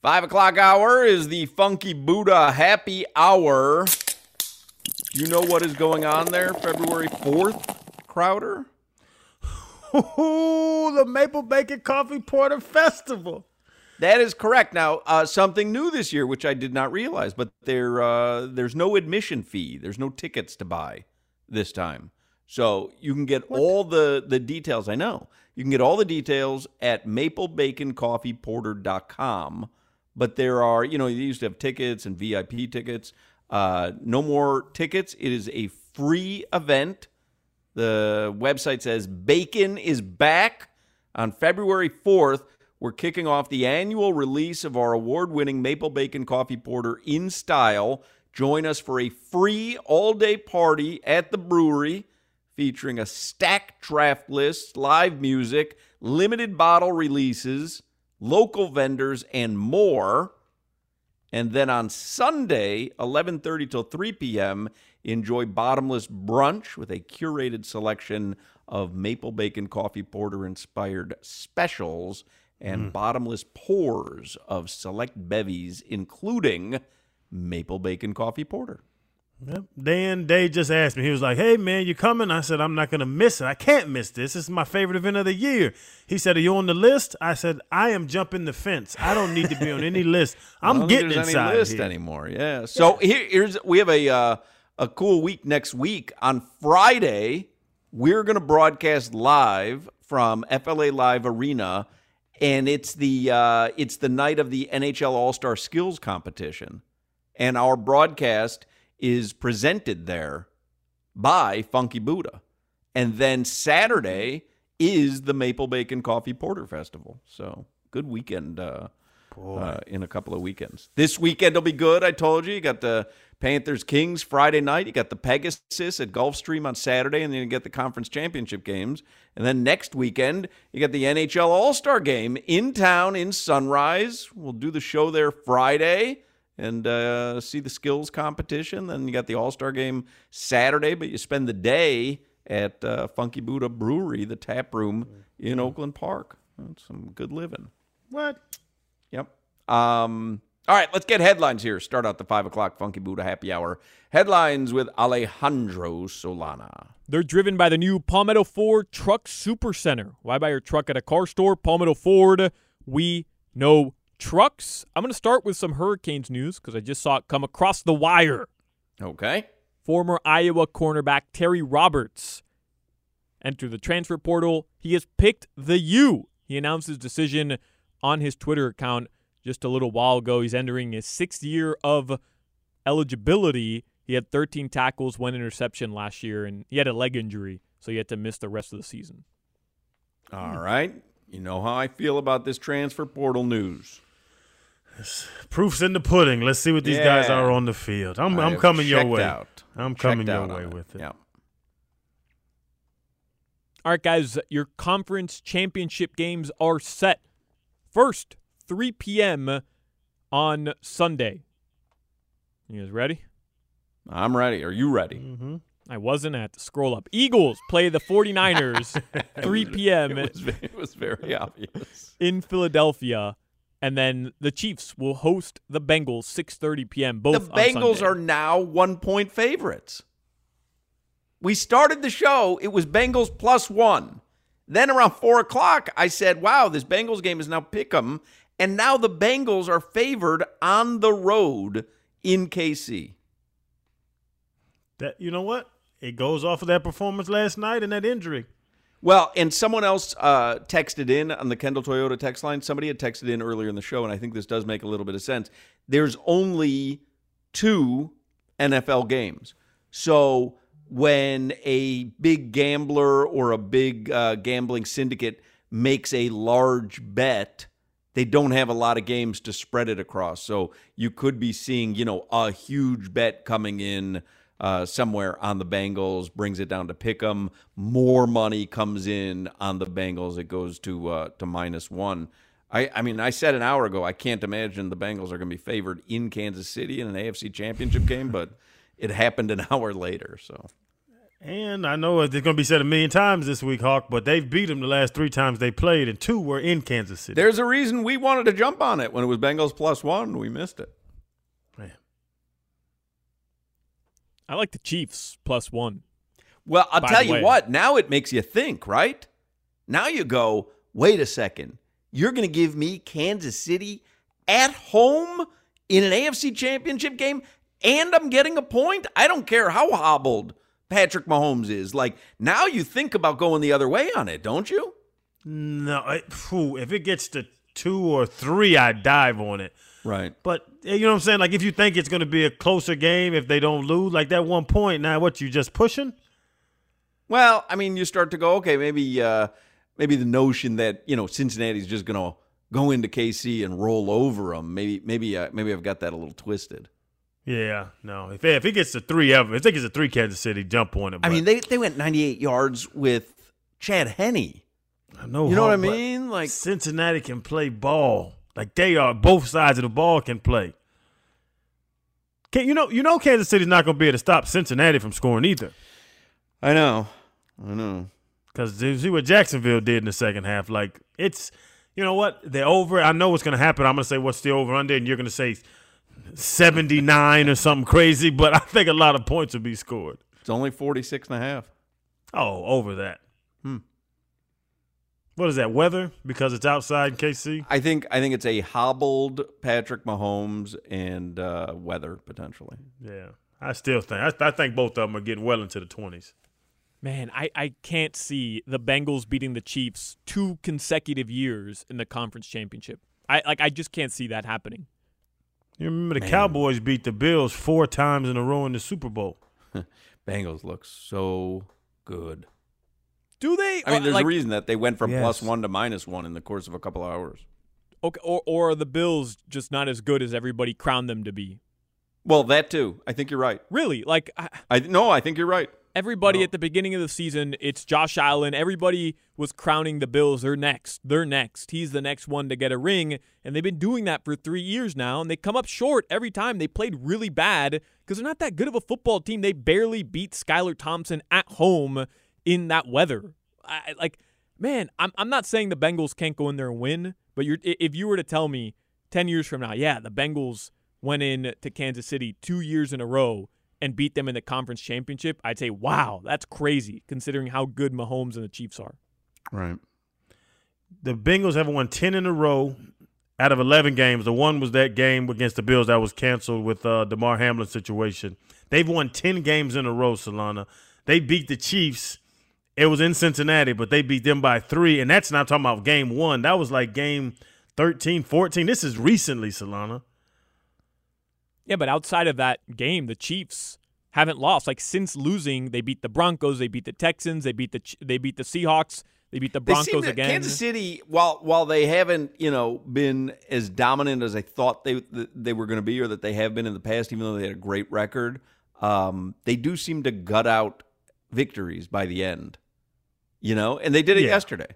Five o'clock hour is the Funky Buddha happy hour. You know what is going on there February 4th, Crowder? Ooh, the Maple Bacon Coffee Porter Festival. That is correct. Now, uh, something new this year, which I did not realize, but there uh, there's no admission fee. There's no tickets to buy this time, so you can get what? all the the details. I know you can get all the details at maplebaconcoffeeporter.com. But there are, you know, you used to have tickets and VIP tickets. Uh, no more tickets. It is a free event. The website says Bacon is back on February 4th. We're kicking off the annual release of our award winning Maple Bacon Coffee Porter in style. Join us for a free all day party at the brewery featuring a stacked draft list, live music, limited bottle releases, local vendors, and more. And then on Sunday, 11:30 till 3 p.m., enjoy bottomless brunch with a curated selection of maple bacon coffee porter inspired specials and mm. bottomless pours of select bevies including maple bacon coffee porter. Yep. Dan Day just asked me. He was like, "Hey man, you coming?" I said, "I'm not gonna miss it. I can't miss this. This is my favorite event of the year." He said, "Are you on the list?" I said, "I am jumping the fence. I don't need to be on any list. I'm getting inside any list here. anymore." Yeah. So yeah. Here, here's we have a uh, a cool week next week on Friday. We're gonna broadcast live from FLA Live Arena, and it's the uh, it's the night of the NHL All Star Skills Competition, and our broadcast is presented there by Funky Buddha. And then Saturday is the Maple Bacon Coffee Porter Festival. So good weekend uh, uh, in a couple of weekends. This weekend will be good. I told you. You got the Panthers Kings Friday night. You got the Pegasus at Gulfstream on Saturday, and then you get the conference championship games. And then next weekend, you got the NHL All Star game in town in Sunrise. We'll do the show there Friday and uh, see the skills competition. Then you got the All Star game Saturday, but you spend the day at uh, Funky Buddha Brewery, the tap room in Oakland Park. That's some good living. What? Yep. Um, all right, let's get headlines here. Start out the five o'clock Funky Buddha happy hour. Headlines with Alejandro Solana. They're driven by the new Palmetto Ford Truck Super Center. Why buy your truck at a car store? Palmetto Ford. We know trucks. I'm going to start with some Hurricanes news because I just saw it come across the wire. Okay. Former Iowa cornerback Terry Roberts entered the transfer portal. He has picked the U. He announced his decision on his Twitter account just a little while ago. He's entering his sixth year of eligibility. He had 13 tackles, one interception last year, and he had a leg injury, so he had to miss the rest of the season. All right. You know how I feel about this transfer portal news. Proof's in the pudding. Let's see what these yeah. guys are on the field. I'm, I'm coming your way. Out. I'm coming your way it. with it. Yeah. All right, guys, your conference championship games are set. First, 3 p.m. on Sunday. You guys ready? I'm ready. Are you ready? Mm-hmm. I wasn't at the scroll up. Eagles play the 49ers 3 p.m. It was, it was very obvious. In Philadelphia and then the Chiefs will host the Bengals 6:30 p.m. Both the Bengals are now one point favorites. We started the show; it was Bengals plus one. Then around four o'clock, I said, "Wow, this Bengals game is now pick 'em," And now the Bengals are favored on the road in KC. That you know what? It goes off of that performance last night and that injury. Well, and someone else uh, texted in on the Kendall Toyota text line. Somebody had texted in earlier in the show, and I think this does make a little bit of sense. There's only two NFL games. So when a big gambler or a big uh, gambling syndicate makes a large bet, they don't have a lot of games to spread it across. So you could be seeing, you know, a huge bet coming in uh, somewhere on the Bengals, brings it down to pick 'em. More money comes in on the Bengals. It goes to uh, to minus one. I, I mean, I said an hour ago, I can't imagine the Bengals are going to be favored in Kansas City in an AFC Championship game, but it happened an hour later. So, And I know it's going to be said a million times this week, Hawk, but they've beat them the last three times they played, and two were in Kansas City. there's a reason we wanted to jump on it when it was Bengals plus one. We missed it. Man. I like the Chiefs plus one. Well, I'll tell you way. what, now it makes you think, right? Now you go, wait a second. You're going to give me Kansas City at home in an AFC championship game, and I'm getting a point? I don't care how hobbled Patrick Mahomes is. Like, now you think about going the other way on it, don't you? No, it, phew, if it gets to two or three, I dive on it. Right. But eh, you know what I'm saying? Like if you think it's going to be a closer game if they don't lose, like that one point, now what you just pushing? Well, I mean, you start to go, okay, maybe uh maybe the notion that, you know, Cincinnati's just going to go into KC and roll over them. Maybe maybe uh, maybe I've got that a little twisted. Yeah, no. If if it gets to three ever, if it gets to three, Kansas City jump on it. I mean, they they went 98 yards with Chad Henne. I know You know what I mean? Like, Cincinnati can play ball. Like they are, both sides of the ball can play. Can you know? You know, Kansas City's not going to be able to stop Cincinnati from scoring either. I know, I know. Because you see what Jacksonville did in the second half. Like it's, you know what? They're over. I know what's going to happen. I'm going to say what's the over under, and you're going to say 79 or something crazy. But I think a lot of points will be scored. It's only 46 and a half. Oh, over that. What is that? Weather because it's outside in KC. I think I think it's a hobbled Patrick Mahomes and uh, weather potentially. Yeah, I still think I, I think both of them are getting well into the 20s. Man, I, I can't see the Bengals beating the Chiefs two consecutive years in the conference championship. I like I just can't see that happening. You remember the Man. Cowboys beat the Bills four times in a row in the Super Bowl. Bengals look so good. Do they? I mean, Uh, there's like, a reason that they went from Yes. plus one to minus one in the course of a couple hours. Okay, or or are the Bills just not as good as everybody crowned them to be? Well, that too. I think you're right. Really? Like I, I no, I think you're right. everybody No. at the beginning of the season, it's Josh Allen. Everybody was crowning the Bills. They're next. They're next. He's the next one to get a ring, and they've been doing that for three years now. And they come up short every time. They played really bad because they're not that good of a football team. They barely beat Skylar Thompson at home in that weather. I, like, man, I'm I'm not saying the Bengals can't go in there and win, but you're if you were to tell me ten years from now, yeah, the Bengals went in to Kansas City two years in a row and beat them in the conference championship, I'd say, wow, that's crazy considering how good Mahomes and the Chiefs are. Right. The Bengals haven't won 10 in a row out of 11 games. The one was that game against the Bills that was canceled with uh, Damar Hamlin situation. They've won 10 games in a row, Solana. They beat the Chiefs. It was in Cincinnati, but they beat them by three. And that's not talking about game one. That was like game 13, 14. This is recently, Solana. Yeah, but outside of that game, the Chiefs haven't lost. Like since losing, they beat the Broncos, they beat the Texans, they beat the they beat the Seahawks, they beat the Broncos to- again. Kansas City, while while they haven't, you know, been as dominant as I thought they they were going to be, or that they have been in the past, even though they had a great record, um, they do seem to gut out victories by the end. You know, and they did it Yeah. yesterday.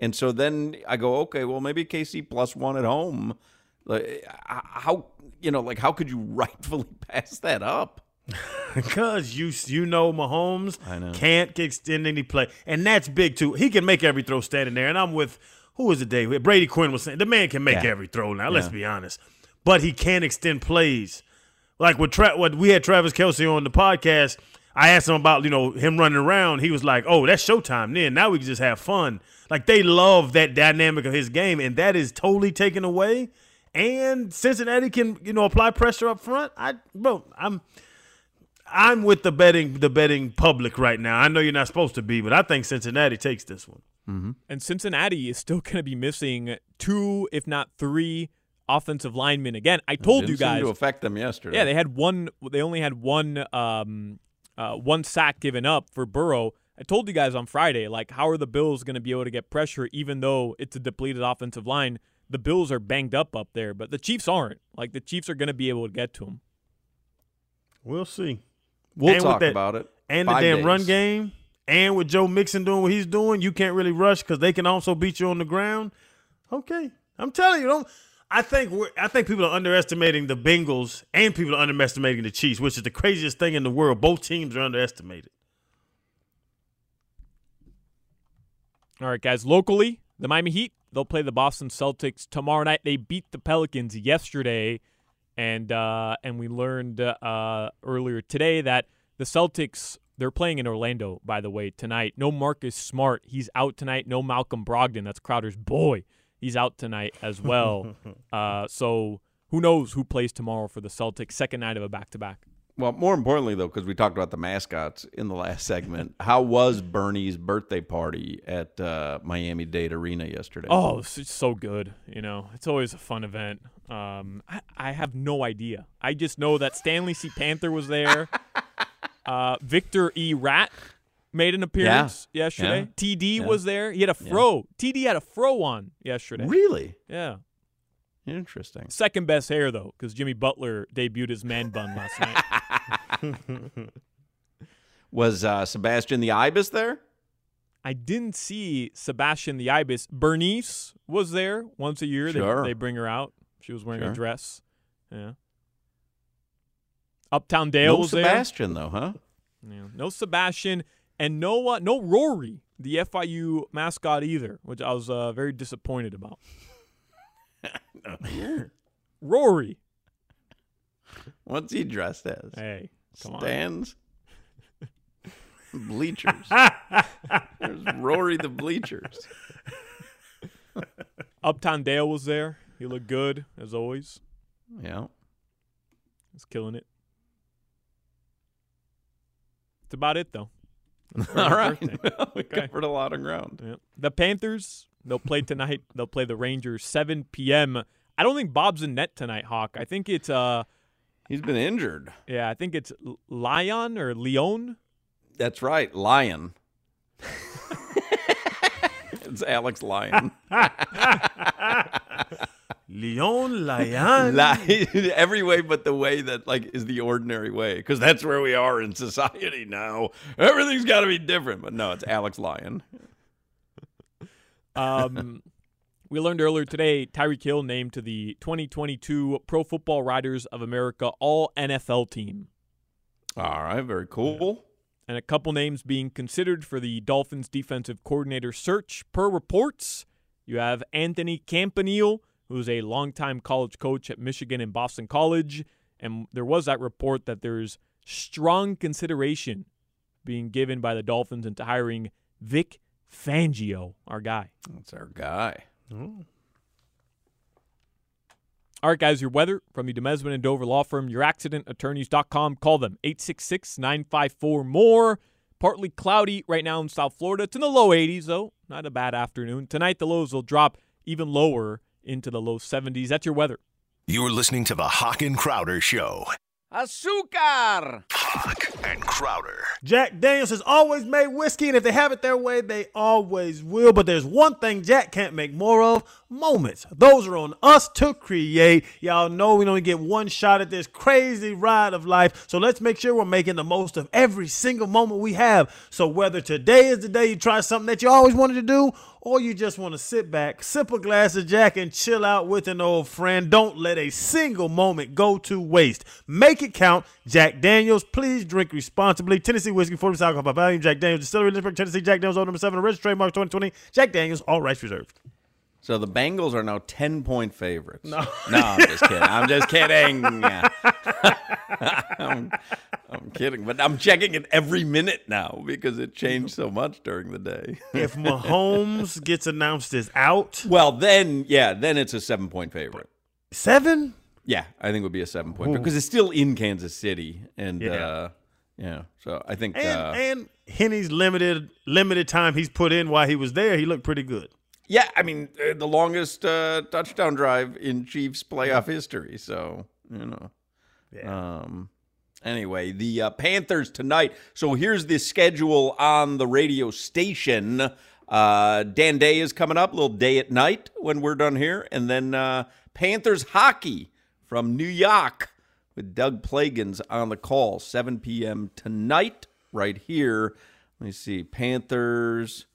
And so then I go, okay, well maybe KC plus one at home. Like, how you know, like how could you rightfully pass that up? Because you you know Mahomes know. can't extend any play, and that's big too. He can make every throw standing there, and I'm with who was the day Brady Quinn was saying the man can make Yeah. every throw now. Let's Yeah. be honest, but he can't extend plays. Like with Tra- what we had Travis Kelce on the podcast, I asked him about you know him running around. He was like, "Oh, that's showtime. Then now we can just have fun." Like they love that dynamic of his game, and that is totally taken away. And Cincinnati can you know apply pressure up front. I bro, I'm I'm with the betting the betting public right now. I know you're not supposed to be, but I think Cincinnati takes this one. And Cincinnati is still going to be missing two, if not three, offensive linemen again. I told Didn't you seem guys. to affect them yesterday. Yeah, they had one. They only had one. Um, uh, one sack given up for Burrow. I told you guys on Friday, like, how are the Bills going to be able to get pressure, even though it's a depleted offensive line? The Bills are banged up up there, but the Chiefs aren't. Like, the Chiefs are going to be able to get to them. We'll see. we'll and talk that- about it. And the damn days. run game, and with Joe Mixon doing what he's doing, you can't really rush because they can also beat you on the ground. Okay, I'm telling you, don't. I think we're, I think people are underestimating the Bengals and people are underestimating the Chiefs, which is the craziest thing in the world. Both teams are underestimated. All right, guys. Locally, the Miami Heat they'll play the Boston Celtics tomorrow night. They beat the Pelicans yesterday, and uh, and we learned uh, earlier today that the Celtics they're playing in Orlando. By the way, tonight. No Marcus Smart, he's out tonight. No Malcolm Brogdon, that's Crowder's boy. He's out tonight as well. uh, so who knows who plays tomorrow for the Celtics? Second night of a back to back. Well, more importantly, though, because we talked about the mascots in the last segment, how was Burnie's birthday party at uh, Miami Dade Arena yesterday? Oh, it's it's so good. You know, it's always a fun event. Um, I, I have no idea. I just know that Stanley C. Panther was there. Uh, Victor E. Rat made an appearance yesterday. TD Yeah. was there. He had a fro. TD had a fro on yesterday. really Yeah. interesting. Second best hair, though, because Jimmy Butler debuted his man bun last night. Was uh, Sebastian the Ibis there? I didn't see Sebastian the Ibis. Bernice was there once a year. Sure. They, they bring her out. She was wearing Sure. a dress. Yeah. Uptown Dale no was there. Sebastian, though, huh? Yeah. No Sebastian and no uh, no Rory, the FIU mascot either, which I was uh, very disappointed about. Rory. What's he dressed as? Hey, come on. Stands? Bleachers. There's Rory the Bleachers. Uptown Dale was there. He looked good as always. Yeah. He's killing it. That's about it though. All right. we Okay. covered a lot of ground. Yeah. The Panthers, they'll play tonight. they'll play the Rangers 7 p.m. I don't think Bob's in net tonight, Hawk. I think it's uh He's been injured. yeah, I think it's L- Lyon or Leon. That's right. Lion. it's Alex Lyon. Leon Lyon. Every way but the way that like is the ordinary way. Because that's where we are in society now. Everything's got to be different. But no, it's Alex Lyon. Um, we learned earlier today Tyreek Hill named to the 2022 Pro Football Writers of America All NFL team. All right. Very cool. and a couple names being considered for the Dolphins defensive coordinator search. Per reports, you have Anthony Campanile, who's a longtime college coach at Michigan and Boston College, and there was that report that there's strong consideration being given by the Dolphins into hiring Vic Fangio, our guy. That's our guy. All right, guys, your weather from the Demesman and Dover Law Firm, your accident youraccidentattorneys.com. Call them 866 954 more. Partly cloudy right now in South Florida. It's in the low 80s, though. Not a bad afternoon. Tonight, the lows will drop even lower into the low 70s. That's your weather. You're listening to the Hawk and Crowder Show. Azúcar. Hawk and Crowder. Jack Daniels has always made whiskey, and if they have it their way, they always will. But there's one thing Jack can't make more of moments. Those are on us to create. Y'all know we only get one shot at this crazy ride of life. So let's make sure we're making the most of every single moment we have. So whether today is the day you try something that you always wanted to do, or you just want to sit back, sip a glass of Jack, and chill out with an old friend, don't let a single moment go to waste. Make it count. Jack Daniels, please drink responsibly. Tennessee whiskey, 40 alcohol by volume. Jack Daniels, Distillery, Lynchburg, Tennessee. Jack Daniels, old number seven, registered trademark 2020. Jack Daniels, all rights reserved. So the Bengals are now 10 point favorites. No, no I'm just kidding. I'm just kidding. I'm, I'm kidding. But I'm checking it every minute now because it changed so much during the day. if Mahomes gets announced as out, well, then yeah, then it's a seven point favorite. seven. Yeah, I think it would be a seven point because it's still in Kansas City, and Yeah. uh, yeah. So I think And uh, and Henne's limited limited time he's put in while he was there, he looked pretty good. Yeah, I mean uh, the longest uh, touchdown drive in Chiefs playoff history. So you know. Um. Anyway, the uh, Panthers tonight. So here's the schedule on the radio station. Uh, Dan Day is coming up, a little day at night when we're done here, and then uh, Panthers hockey from New York with Doug Plagens on the call, 7 p.m. tonight, right here. Let me see, Panthers.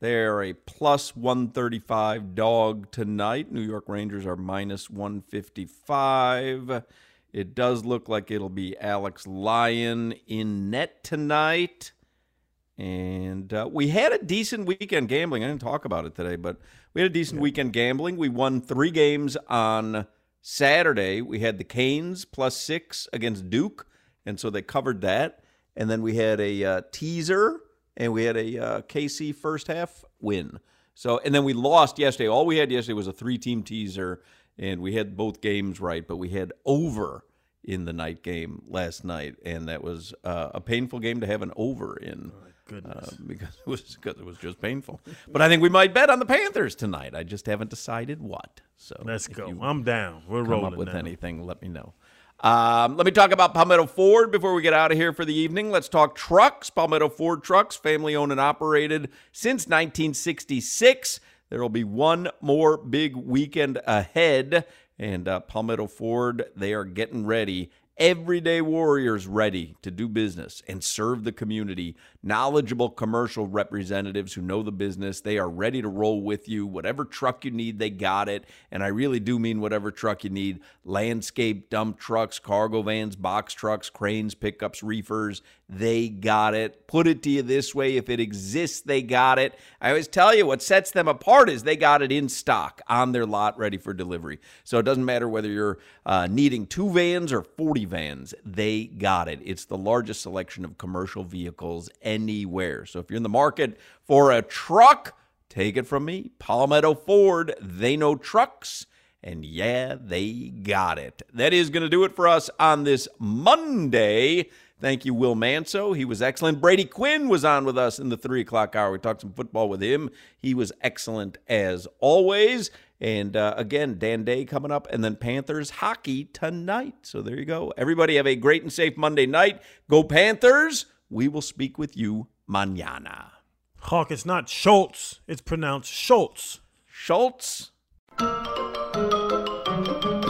They're a plus 135 dog tonight. New York Rangers are minus 155. It does look like it'll be Alex Lyon in net tonight. And uh, we had a decent weekend gambling. I didn't talk about it today, but we had a decent weekend gambling. We won three games on Saturday. We had the Canes plus six against Duke, and so they covered that. And then we had a uh, teaser, and we had a uh, KC first half win. So, and then we lost yesterday. All we had yesterday was a three-team teaser, and we had both games right, but we had over in the night game last night, and that was uh, a painful game to have an over in. goodness. Uh, because it was because it was just painful. But I think we might bet on the Panthers tonight. I just haven't decided what. So Let's go. you I'm down. We're come rolling up with now. anything, let me know. Um, let me talk about Palmetto Ford before we get out of here for the evening. Let's talk trucks. Palmetto Ford Trucks, family owned and operated since 1966. There will be one more big weekend ahead. And uh, Palmetto Ford, they are getting ready. Everyday warriors ready to do business and serve the community. Knowledgeable commercial representatives who know the business. They are ready to roll with you. Whatever truck you need, they got it. And I really do mean whatever truck you need landscape, dump trucks, cargo vans, box trucks, cranes, pickups, reefers. They got it. Put it to you this way if it exists, they got it. I always tell you what sets them apart is they got it in stock on their lot ready for delivery. So it doesn't matter whether you're uh, needing two vans or 40 vans, they got it. It's the largest selection of commercial vehicles anywhere. So if you're in the market for a truck, take it from me. Palmetto Ford, they know trucks. And yeah, they got it. That is going to do it for us on this Monday. Thank you, Will Manso. He was excellent. Brady Quinn was on with us in the three o'clock hour. We talked some football with him. He was excellent as always. And uh, again, Dan Day coming up, and then Panthers hockey tonight. So there you go. Everybody have a great and safe Monday night. Go Panthers. We will speak with you mañana. Hawk, it's not Schultz. It's pronounced Schultz. Schultz. You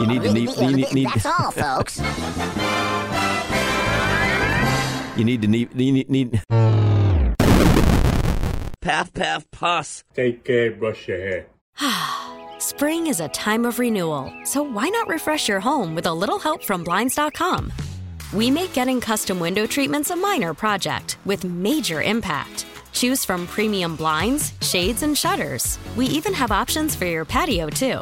need to need, you need, need That's all, folks. You need to need, you need, need Path, path, puss. Take care, brush your hair. Spring is a time of renewal, so why not refresh your home with a little help from Blinds.com? We make getting custom window treatments a minor project with major impact. Choose from premium blinds, shades, and shutters. We even have options for your patio, too.